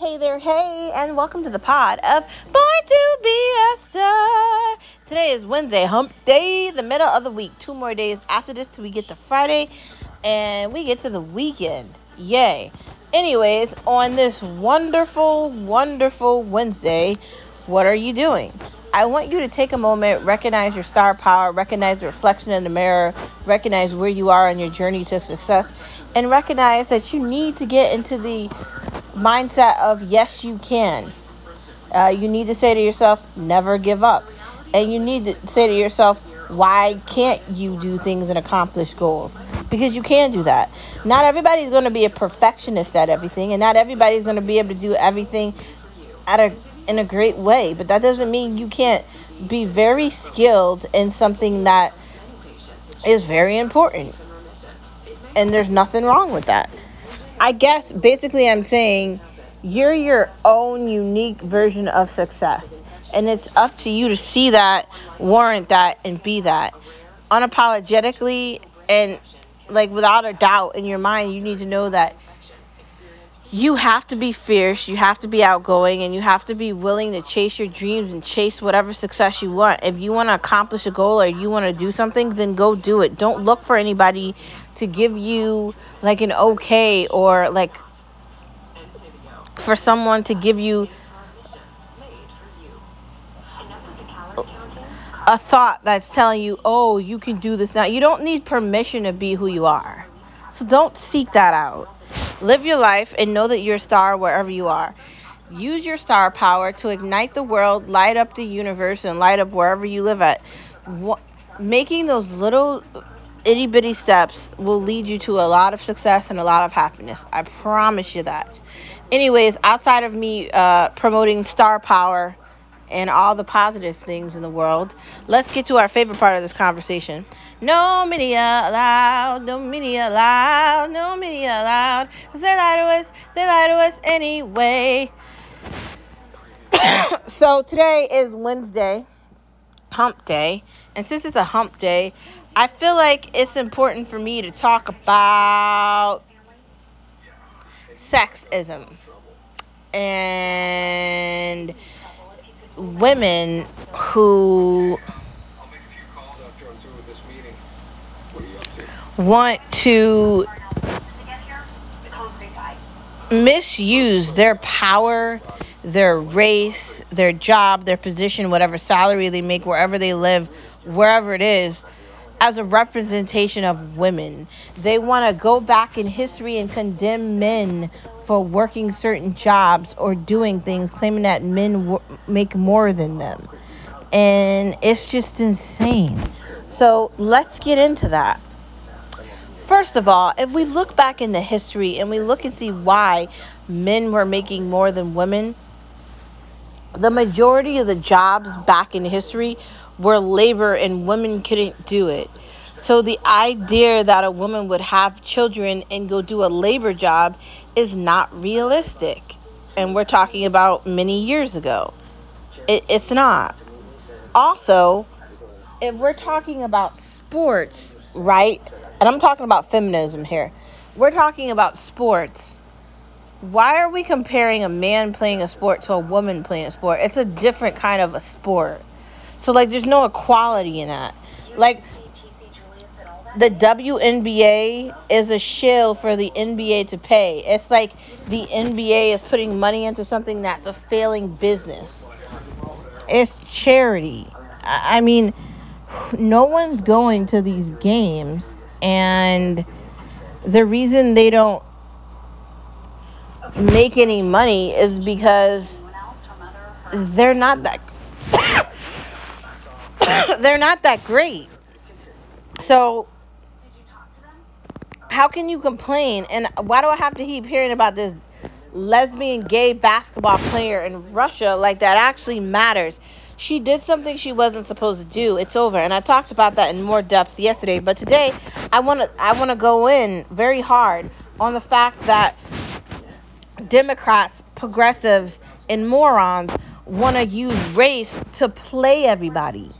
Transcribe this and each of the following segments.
Hey there, hey, and welcome to the pod of Born to Be a Star. Today is Wednesday, hump day, the middle of the week. Two more days after this till we get to Friday and we get to the weekend. Yay. Anyways, on this wonderful, wonderful Wednesday, what are you doing? I want you to take a moment, recognize your star power, recognize the reflection in the mirror, recognize where you are on your journey to success, and recognize that you need to get into the mindset of yes, you can. Uh, you need to say to yourself, never give up. And you need to say to yourself, why can't you do things and accomplish goals? Because you can do that. Not everybody's going to be a perfectionist at everything, and not everybody's going to be able to do everything at a in a great way. But that doesn't mean you can't be very skilled in something that is very important. And there's nothing wrong with that. I guess basically I'm saying you're your own unique version of success. And it's up to you to see that, warrant that, and be that. Unapologetically and like without a doubt in your mind, you need to know that you have to be fierce, you have to be outgoing, and you have to be willing to chase your dreams and chase whatever success you want. If you want to accomplish a goal or you want to do something, then go do it. Don't look for anybody to give you like an okay or like for someone to give you a thought that's telling you, oh, you can do this now. You don't need permission to be who you are. So don't seek that out. Live your life and know that you're a star wherever you are. Use your star power to ignite the world, light up the universe, and light up wherever you live at. Making those little itty bitty steps will lead you to a lot of success and a lot of happiness. I promise you that. Anyways, outside of me uh, promoting star power and all the positive things in the world, let's get to our favorite part of this conversation. No media allowed, no media allowed, no media allowed. They lie to us, they lie to us anyway. so today is Wednesday, hump day. And since it's a hump day, I feel like it's important for me to talk about sexism and women who want to misuse their power, their race, their job, their position, whatever salary they make, wherever they live, wherever it is, as a representation of women. They want to go back in history and condemn men for working certain jobs or doing things, claiming that men w- make more than them. And it's just insane. So let's get into that. First of all, if we look back in the history and we look and see why men were making more than women, the majority of the jobs back in history were labor and women couldn't do it. So the idea that a woman would have children and go do a labor job is not realistic. And we're talking about many years ago. It, it's not. Also, if we're talking about sports, right? And I'm talking about feminism here. We're talking about sports. Why are we comparing a man playing a sport to a woman playing a sport? It's a different kind of a sport. So like there's no equality in that. Like the WNBA is a shill for the NBA to pay. It's like the NBA is putting money into something that's a failing business. It's charity. I mean, no one's going to these games, and the reason they don't make any money is because they're not that they're not that great. So how can you complain? And why do I have to keep hearing about this lesbian gay basketball player in Russia like that actually matters? She did something she wasn't supposed to do. It's over. And I talked about that in more depth yesterday, but today I want to I want to go in very hard on the fact that Democrats, progressives, and morons want to use race to play everybody.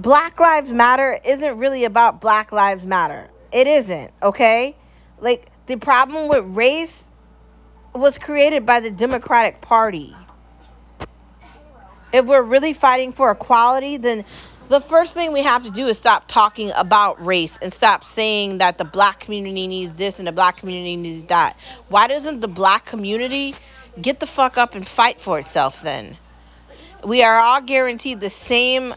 Black Lives Matter isn't really about Black Lives Matter. It isn't, okay? Like, the problem with race was created by the Democratic Party. If we're really fighting for equality, then the first thing we have to do is stop talking about race and stop saying that the black community needs this and the black community needs that. Why doesn't the black community get the fuck up and fight for itself then? We are all guaranteed the same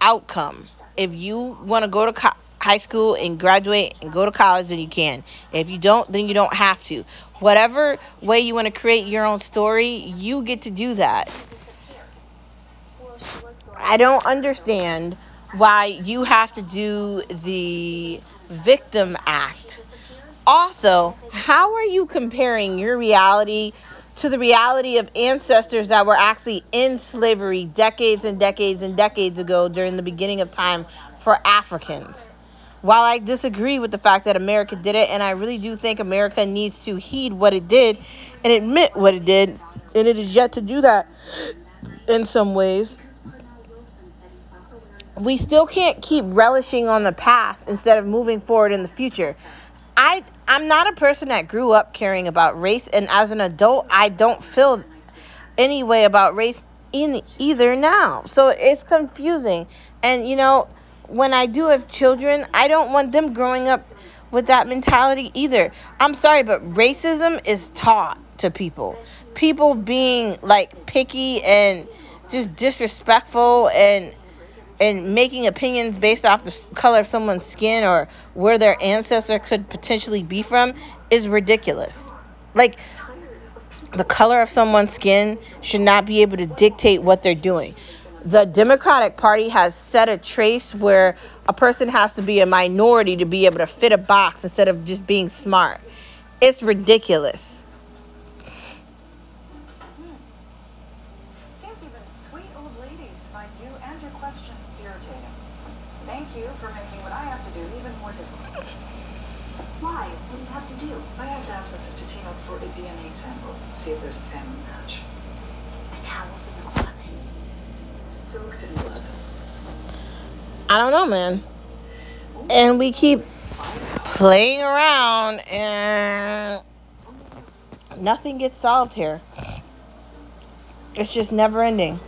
outcome. If you want to go to co- high school and graduate and go to college, then you can. If you don't, then you don't have to. Whatever way you want to create your own story, you get to do that. I don't understand why you have to do the victim act. Also, how are you comparing your reality to the reality of ancestors that were actually in slavery decades and decades and decades ago during the beginning of time for Africans? While I disagree with the fact that America did it, and I really do think America needs to heed what it did and admit what it did, and it is yet to do that in some ways we still can't keep relishing on the past instead of moving forward in the future. I I'm not a person that grew up caring about race and as an adult I don't feel any way about race in either now. So it's confusing. And you know, when I do have children, I don't want them growing up with that mentality either. I'm sorry, but racism is taught to people. People being like picky and just disrespectful and and making opinions based off the color of someone's skin or where their ancestor could potentially be from is ridiculous. Like, the color of someone's skin should not be able to dictate what they're doing. The Democratic Party has set a trace where a person has to be a minority to be able to fit a box instead of just being smart. It's ridiculous. see if there's a family match. The towel's in the closet. Soaked in blood. I don't know, man. And we keep playing around and nothing gets solved here. It's just never ending.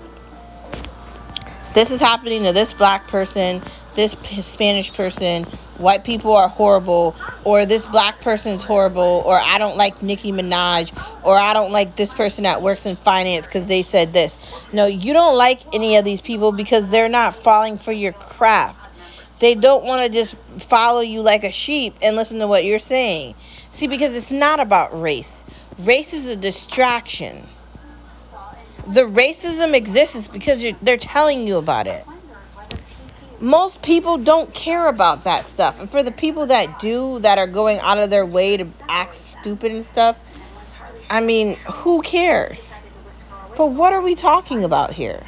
This is happening to this black person this Spanish person, white people are horrible, or this black person is horrible, or I don't like Nicki Minaj, or I don't like this person that works in finance because they said this. No, you don't like any of these people because they're not falling for your crap. They don't want to just follow you like a sheep and listen to what you're saying. See, because it's not about race. Race is a distraction. The racism exists because they're telling you about it most people don't care about that stuff. And for the people that do, that are going out of their way to act stupid and stuff, I mean, who cares? But what are we talking about here?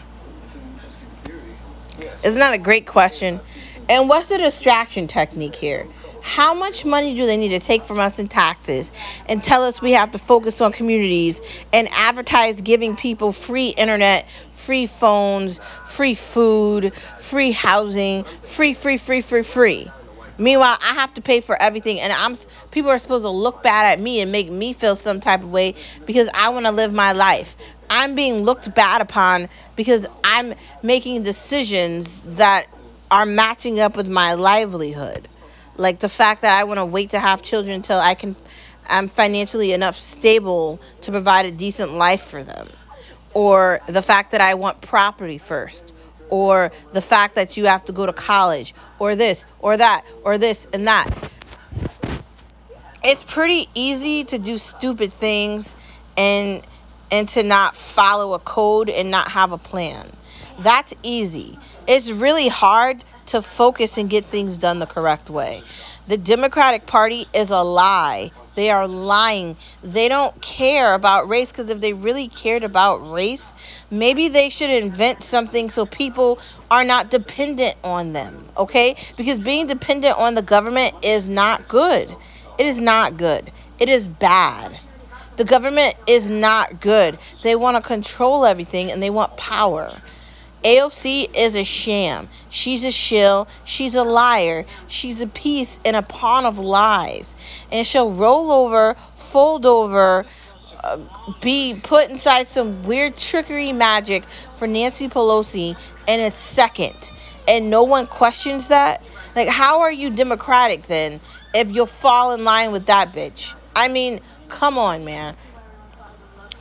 Isn't that a great question? And what's the distraction technique here? How much money do they need to take from us in taxes and tell us we have to focus on communities and advertise giving people free internet, free phones, free food, free housing, free, free, free, free, free. Meanwhile, I have to pay for everything, and I'm people are supposed to look bad at me and make me feel some type of way because I want to live my life. I'm being looked bad upon because I'm making decisions that are matching up with my livelihood. Like the fact that I want to wait to have children until I can I'm financially enough stable to provide a decent life for them or the fact that I want property first, or the fact that you have to go to college, or this, or that, or this, and that. It's pretty easy to do stupid things and and to not follow a code and not have a plan. That's easy. It's really hard to focus and get things done the correct way. The Democratic Party is a lie. They are lying. They don't care about race because if they really cared about race, maybe they should invent something so people are not dependent on them, okay? Because being dependent on the government is not good. It is not good. It is bad. The government is not good. They want to control everything and they want power. AOC is a sham. She's a shill. She's a liar. She's a piece and a pawn of lies. And she'll roll over, fold over, uh, be put inside some weird trickery magic for Nancy Pelosi in a second, and no one questions that? Like, how are you democratic then if you'll fall in line with that bitch? I mean, come on, man.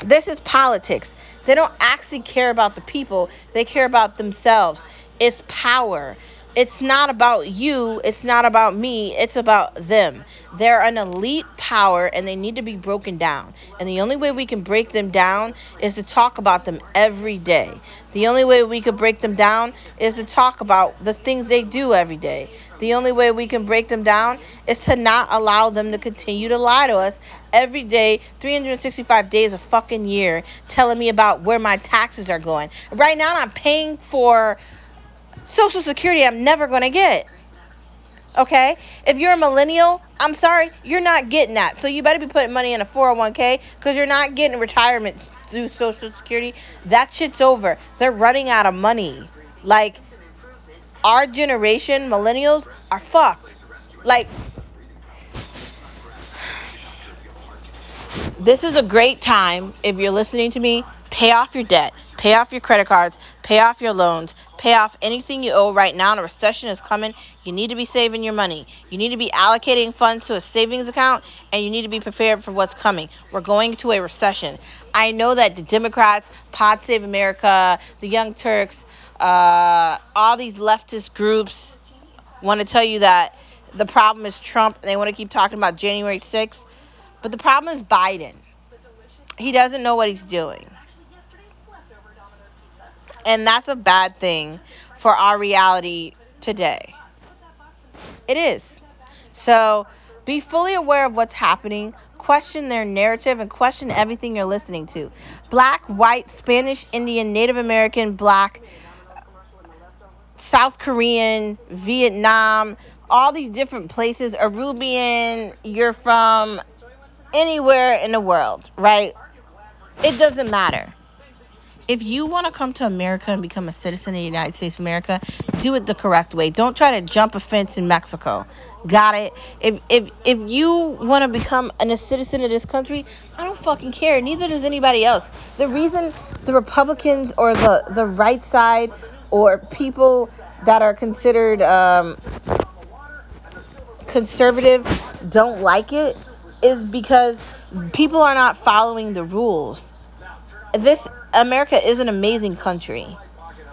This is politics. They don't actually care about the people, they care about themselves. It's power. It's not about you, it's not about me, it's about them. They're an elite power and they need to be broken down. And the only way we can break them down is to talk about them every day. The only way we could break them down is to talk about the things they do every day. The only way we can break them down is to not allow them to continue to lie to us every day, 365 days a fucking year, telling me about where my taxes are going. Right now, I'm paying for Social Security I'm never going to get. Okay? If you're a millennial, I'm sorry, you're not getting that. So you better be putting money in a 401k because you're not getting retirement through Social Security. That shit's over. They're running out of money. Like, our generation, millennials, are fucked. Like, this is a great time if you're listening to me. Pay off your debt, pay off your credit cards, pay off your loans, pay off anything you owe right now. And a recession is coming. You need to be saving your money. You need to be allocating funds to a savings account, and you need to be prepared for what's coming. We're going to a recession. I know that the Democrats, Pod Save America, the Young Turks, uh, all these leftist groups want to tell you that the problem is Trump and they want to keep talking about January 6th. But the problem is Biden. He doesn't know what he's doing. And that's a bad thing for our reality today. It is. So be fully aware of what's happening. Question their narrative and question everything you're listening to. Black, white, Spanish, Indian, Native American, black, South Korean, Vietnam, all these different places, Arubian, you're from anywhere in the world, right? It doesn't matter. If you want to come to America and become a citizen of the United States of America, do it the correct way. Don't try to jump a fence in Mexico. Got it? If if if you want to become a citizen of this country, I don't fucking care. Neither does anybody else. The reason the Republicans or the the right side or people that are considered um, conservative don't like it is because people are not following the rules. This America is an amazing country.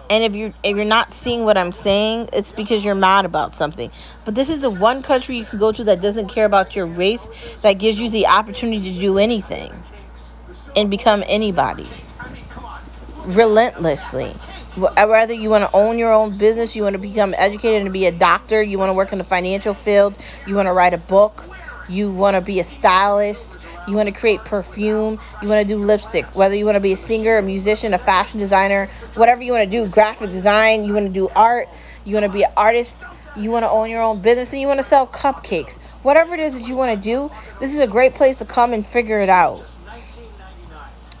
And if you if you're not seeing what I'm saying, it's because you're mad about something. But this is the one country you can go to that doesn't care about your race, that gives you the opportunity to do anything and become anybody relentlessly. Whether you want to own your own business, you want to become educated and be a doctor, you want to work in the financial field, you want to write a book, you want to be a stylist, you want to create perfume, you want to do lipstick, whether you want to be a singer, a musician, a fashion designer, whatever you want to do, graphic design, you want to do art, you want to be an artist, you want to own your own business, and you want to sell cupcakes. Whatever it is that you want to do, this is a great place to come and figure it out.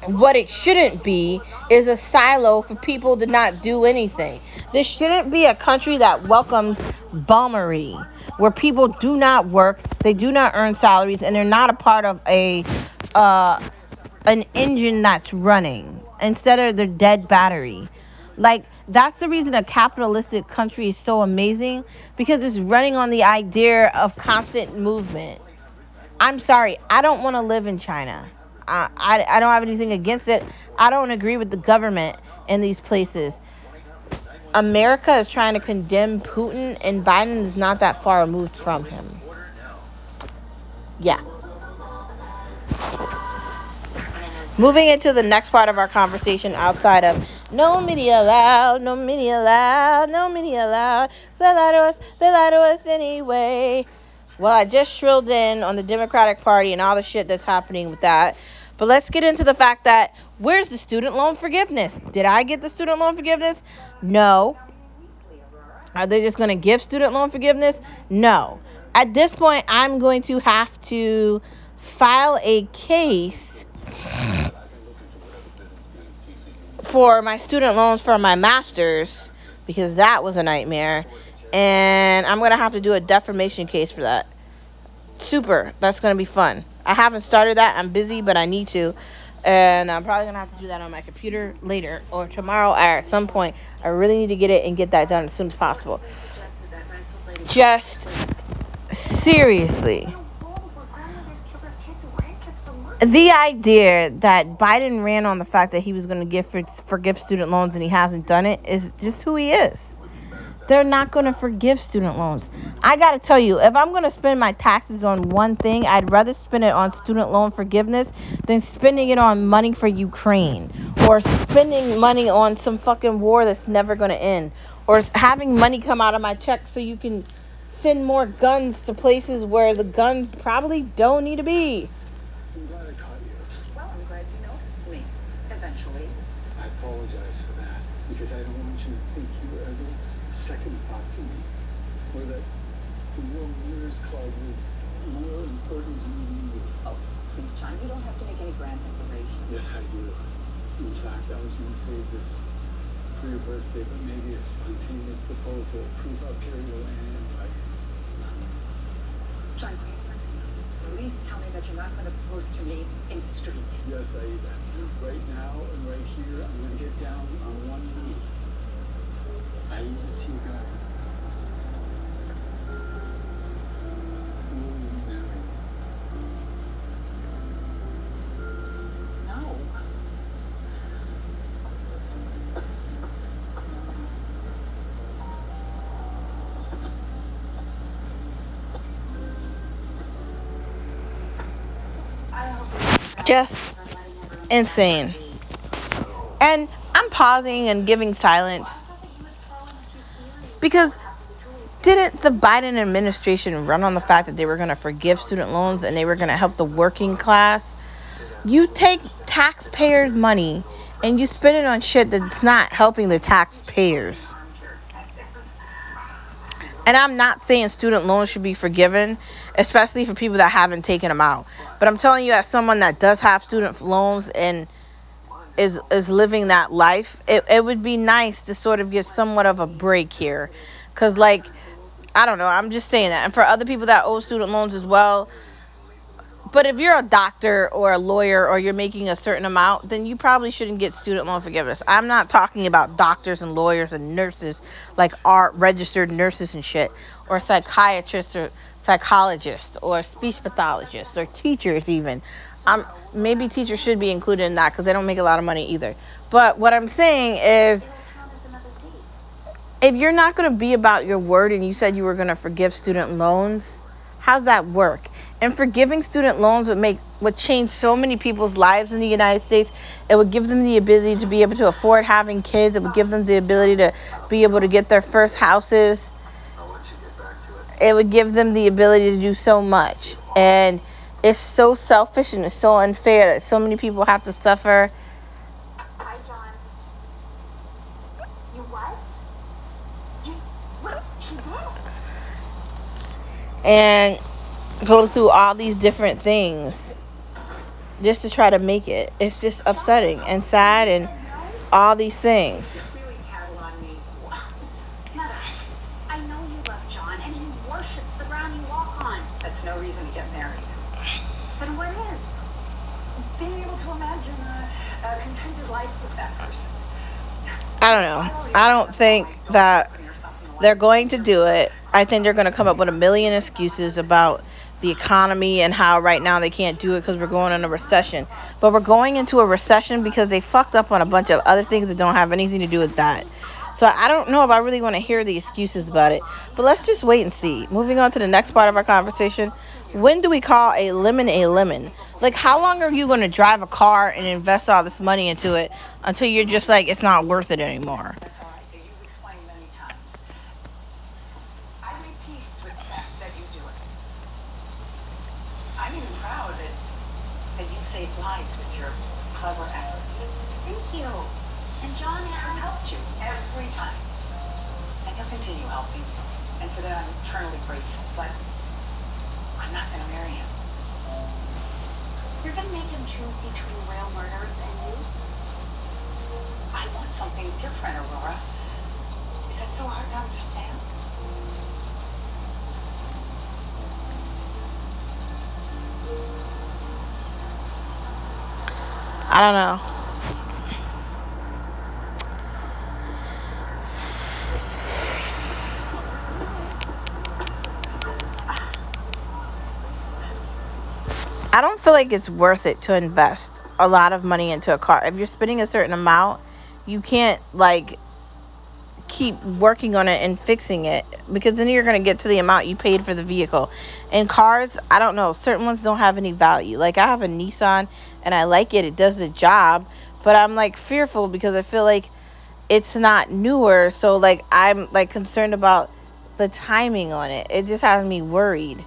What it shouldn't be is a silo for people to not do anything. This shouldn't be a country that welcomes bummery where people do not work, they do not earn salaries, and they're not a part of a uh, an engine that's running. Instead of their dead battery. Like that's the reason a capitalistic country is so amazing because it's running on the idea of constant movement. I'm sorry, I don't want to live in China. I, I, I don't have anything against it. I don't agree with the government in these places. America is trying to condemn Putin, and Biden is not that far removed from him. Yeah. Moving into the next part of our conversation outside of no media allowed, no media allowed, no media allowed. They lie to us, they lie to us anyway. Well, I just shrilled in on the Democratic Party and all the shit that's happening with that. But let's get into the fact that where's the student loan forgiveness? Did I get the student loan forgiveness? No. Are they just going to give student loan forgiveness? No. At this point, I'm going to have to file a case for my student loans for my master's because that was a nightmare. And I'm going to have to do a defamation case for that. Super. That's going to be fun. I haven't started that. I'm busy, but I need to. And I'm probably gonna have to do that on my computer later or tomorrow or at some point. I really need to get it and get that done as soon as possible. Just seriously. The idea that Biden ran on the fact that he was going to give for, forgive student loans and he hasn't done it is just who he is. They're not going to forgive student loans. I got to tell you, if I'm going to spend my taxes on one thing, I'd rather spend it on student loan forgiveness than spending it on money for Ukraine or spending money on some fucking war that's never going to end or having money come out of my check so you can send more guns to places where the guns probably don't need to be. I'm glad I caught you. Well, I'm glad you noticed me. Eventually. I apologize for that because I don't want you to think you were ever second thought to me or that the World Winners Club was more important to me than you. Oh, please, John, you don't have to make any grand declarations. Yes, I do. In fact, I was going to save this for your birthday, but maybe a spontaneous proposal prove up carry the land, but John, please, please tell me that you're not going to propose to me in the street. yes, Aida. Right now and right here, I'm going to get down on one knee. I Just insane. And I'm pausing and giving silence because didn't the Biden administration run on the fact that they were going to forgive student loans and they were going to help the working class? You take taxpayers' money and you spend it on shit that's not helping the taxpayers. And I'm not saying student loans should be forgiven, especially for people that haven't taken them out. But I'm telling you, as someone that does have student loans and is is living that life, it, it would be nice to sort of get somewhat of a break here. Cause like, I don't know, I'm just saying that. And for other people that owe student loans as well, but if you're a doctor or a lawyer or you're making a certain amount, then you probably shouldn't get student loan forgiveness. I'm not talking about doctors and lawyers and nurses, like art registered nurses and shit, or psychiatrists or psychologists or speech pathologists or teachers even. Um, maybe teachers should be included in that because they don't make a lot of money either. But what I'm saying is, if you're not going to be about your word and you said you were going to forgive student loans, how's that work? And forgiving student loans would make would change so many people's lives in the United States. It would give them the ability to be able to afford having kids. It would give them the ability to be able to get their first houses. It would give them the ability to do so much. And it's so selfish and it's so unfair that so many people have to suffer. Hi, John. You what? You what? She did? and go through all these different things just to try to make it. It's just upsetting and sad and all these things. You really tattle on me. Mother, I know you love John, and he worships the ground you walk on. That's no reason to get married. Then what is? Being able to imagine a, a contented life with that person. I don't know. I don't think that they're going to do it. I think they're going to come up with a million excuses about the economy and how right now they can't do it because we're going in a recession. But we're going into a recession because they fucked up on a bunch of other things that don't have anything to do with that. So I don't know if I really want to hear the excuses about it. But let's just wait and see. Moving on to the next part of our conversation. When do we call a lemon a lemon? Like, how long are you going to drive a car and invest all this money into it until you're just like, it's not worth it anymore? That's all right. You've explained many times. I make peace with the that you do it. I'm even proud that that you saved lives with your clever efforts. Thank you. And John has helped you every time. And he'll continue helping. And for that I'm eternally grateful. But I'm not going to marry him. You're going to make him choose between real murders and you? I want something different, Aurora. Is that so hard to understand? I don't know. I don't feel like it's worth it to invest a lot of money into a car. If you're spending a certain amount, you can't like keep working on it and fixing it because then you're going to get to the amount you paid for the vehicle. In cars, I don't know, certain ones don't have any value. Like I have a Nissan and I like it, it does the job, but I'm like fearful because I feel like it's not newer, so like I'm like concerned about the timing on it. It just has me worried.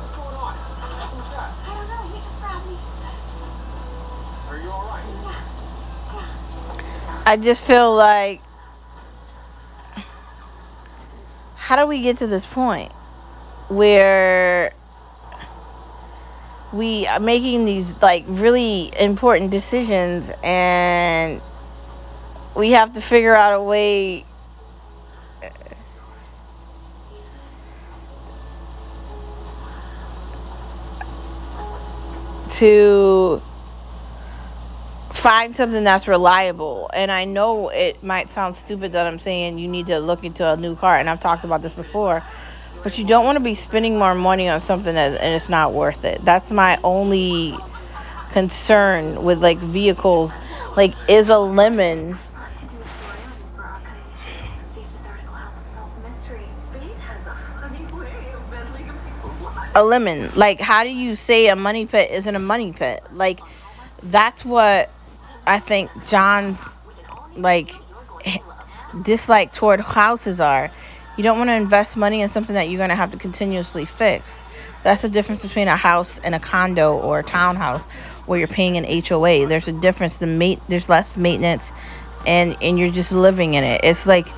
What's going on? Who's that? I don't know. He just grabbed me. Are you all right? I just feel like how do we get to this point where we are making these like really important decisions and we have to figure out a way to find something that's reliable. And I know it might sound stupid that I'm saying you need to look into a new car, and I've talked about this before, but you don't want to be spending more money on something that, and it's not worth it. That's my only concern with like vehicles. Like, is a lemon a lemon. Like, how do you say a money pit isn't a money pit? Like, that's what I think John's like dislike toward houses are. You don't want to invest money in something that you're going to have to continuously fix. That's the difference between a house and a condo or a townhouse where you're paying an HOA. There's a difference. The mate there's less maintenance and and you're just living in it. It's like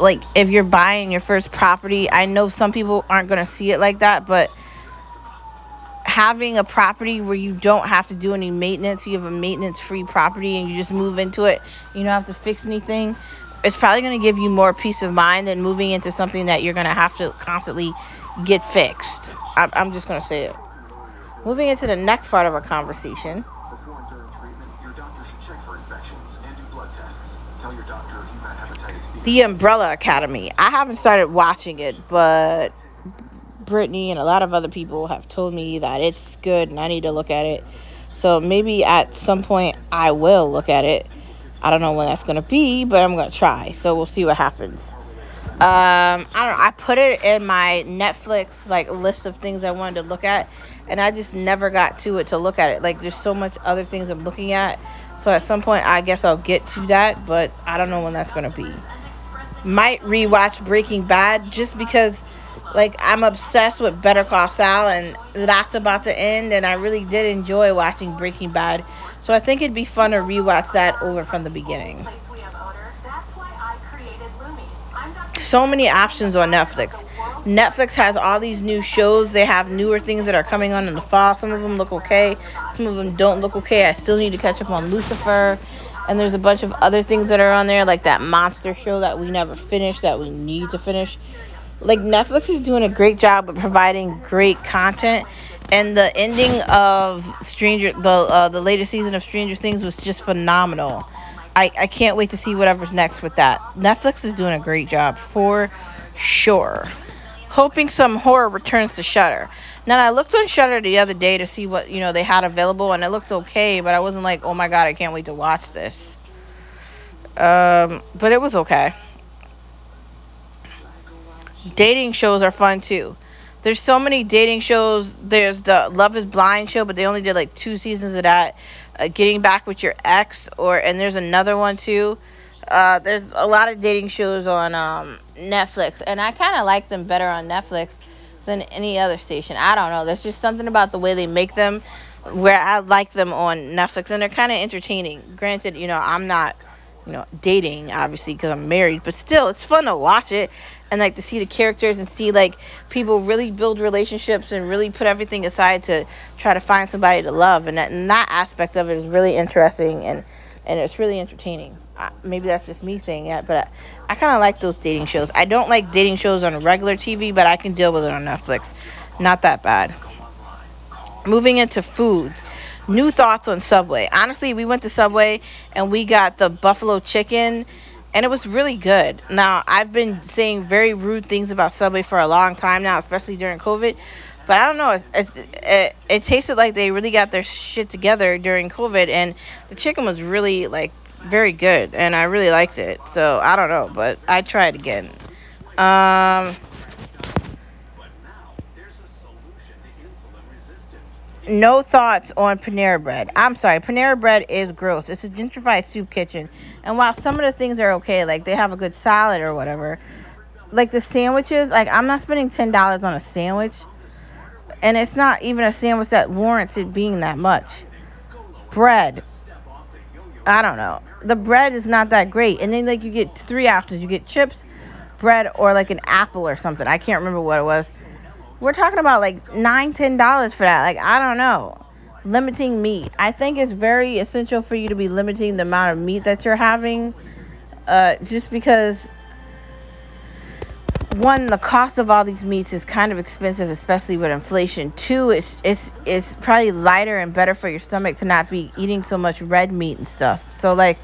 like if you're buying your first property, I know some people aren't going to see it like that, but having a property where you don't have to do any maintenance, you have a maintenance free property and you just move into it, you don't have to fix anything, it's probably going to give you more peace of mind than moving into something that you're going to have to constantly get fixed. I'm, I'm just going to say it. Moving into the next part of our conversation. Before and during treatment, your doctor should check for infections and do blood tests. Tell your doctor you've hepatitis B. The Umbrella Academy. I haven't started watching it, but Brittany and a lot of other people have told me that it's good and I need to look at it. So maybe at some point I will look at it. I don't know when that's going to be, but I'm going to try. So we'll see what happens. Um, I don't know. I put it in my Netflix like list of things I wanted to look at, and I just never got to it to look at it. Like there's so much other things I'm looking at. So at some point I guess I'll get to that, but I don't know when that's going to be might rewatch Breaking Bad just because like I'm obsessed with Better Call Saul and that's about to end and I really did enjoy watching Breaking Bad. So I think it'd be fun to rewatch that over from the beginning. So many options on Netflix. Netflix has all these new shows. They have newer things that are coming on in the fall. Some of them look okay. Some of them don't look okay. I still need to catch up on Lucifer. And there's a bunch of other things that are on there, like that monster show that we never finished that we need to finish. Like Netflix is doing a great job of providing great content, and the ending of Stranger, the uh, the latest season of Stranger Things was just phenomenal. I, I can't wait to see whatever's next with that. Netflix is doing a great job for sure. Hoping some horror returns to Shudder. Now I looked on Shudder the other day to see what you know they had available, and it looked okay, but I wasn't like, oh my god, I can't wait to watch this. Um, but it was okay. Dating shows are fun too. There's so many dating shows. There's the Love Is Blind show, but they only did like two seasons of that. Uh, Getting Back with Your Ex, or and there's another one too. Uh, there's a lot of dating shows on um, Netflix, and I kind of like them better on Netflix than any other station. I don't know. There's just something about the way they make them where I like them on Netflix, and they're kind of entertaining. Granted, you know, I'm not you know, dating, obviously, because I'm married, but still, it's fun to watch it and like to see the characters and see like people really build relationships and really put everything aside to try to find somebody to love. And that, and that aspect of it is really interesting and, and it's really entertaining. Uh, maybe that's just me saying that, but I, I kind of like those dating shows. I don't like dating shows on regular TV, but I can deal with it on Netflix. Not that bad. Moving into foods new thoughts on Subway. Honestly, we went to Subway and we got the buffalo chicken and it was really good. Now, I've been saying very rude things about Subway for a long time now, especially during COVID. But I don't know. It's, it's, it, it tasted like they really got their shit together during COVID, and the chicken was really like very good, and I really liked it. So I don't know, but I it again. Um, no thoughts on Panera Bread. I'm sorry, Panera Bread is gross. It's a gentrified soup kitchen. And while some of the things are okay, like they have a good salad or whatever, like the sandwiches, like I'm not spending ten dollars on a sandwich. And it's not even a sandwich that warrants it being that much. Bread. I don't know. The bread is not that great. And then like you get three options. You get chips, bread, or like an apple or something. I can't remember what it was. We're talking about like nine, ten dollars for that. Like I don't know. Limiting meat. I think it's very essential for you to be limiting the amount of meat that you're having. Uh, just because one, the cost of all these meats is kind of expensive, especially with inflation. Two, it's it's it's probably lighter and better for your stomach to not be eating so much red meat and stuff. So like,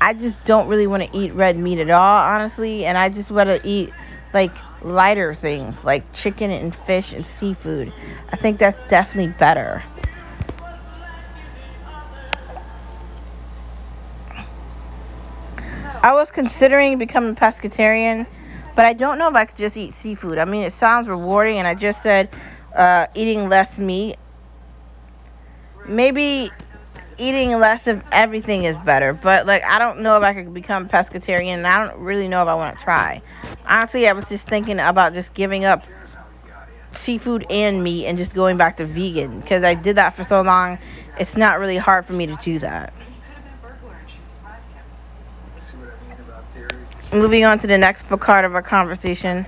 I just don't really want to eat red meat at all, honestly, and I just want to eat like lighter things like chicken and fish and seafood. I think that's definitely better. I was considering becoming pescatarian, but I don't know if I could just eat seafood. I mean, it sounds rewarding, and I just said uh, eating less meat. Maybe eating less of everything is better, but like I don't know if I could become pescatarian, and I don't really know if I want to try. Honestly, I was just thinking about just giving up seafood and meat and just going back to vegan because I did that for so long. It's not really hard for me to do that. Moving on to the next part of our conversation.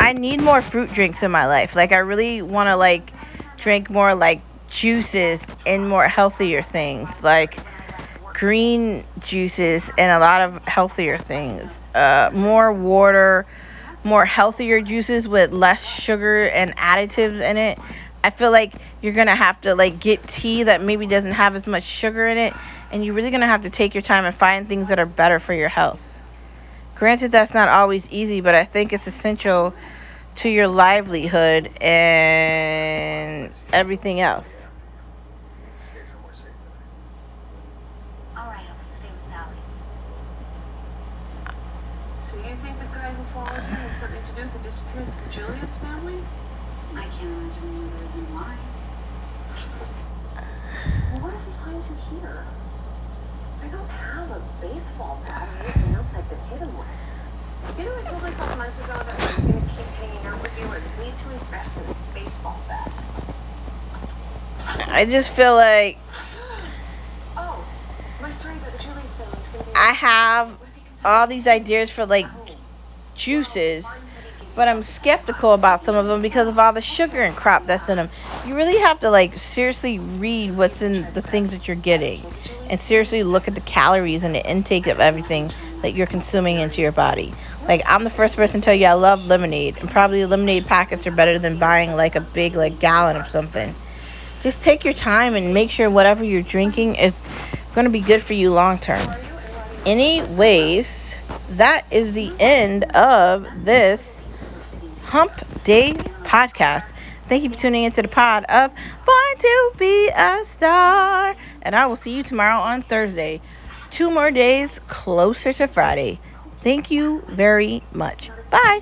I need more fruit drinks in my life. Like I really want to like drink more like juices and more healthier things like green juices and a lot of healthier things. Uh, more water, more healthier juices with less sugar and additives in it. I feel like you're gonna have to like get tea that maybe doesn't have as much sugar in it, and you're really gonna have to take your time and find things that are better for your health. Granted, that's not always easy, but I think it's essential to your livelihood and everything else. baseball bat or anything else I could hit him with. You know, I told myself months ago that I was going to keep hanging out with you and need to invest in a baseball bat. I just feel like. Oh, my story about the Julius family is going to be. I have all these ideas for like juices but I'm skeptical about some of them because of all the sugar and crap that's in them. You really have to like seriously read what's in the things that you're getting and seriously look at the calories and the intake of everything that you're consuming into your body. Like I'm the first person to tell you I love lemonade and probably lemonade packets are better than buying like a big like gallon of something. Just take your time and make sure whatever you're drinking is going to be good for you long term. Anyways, that is the end of this Hump Day podcast. Thank you for tuning into the pod of Born to Be a Star. And I will see you tomorrow on Thursday. Two more days closer to Friday. Thank you very much. Bye.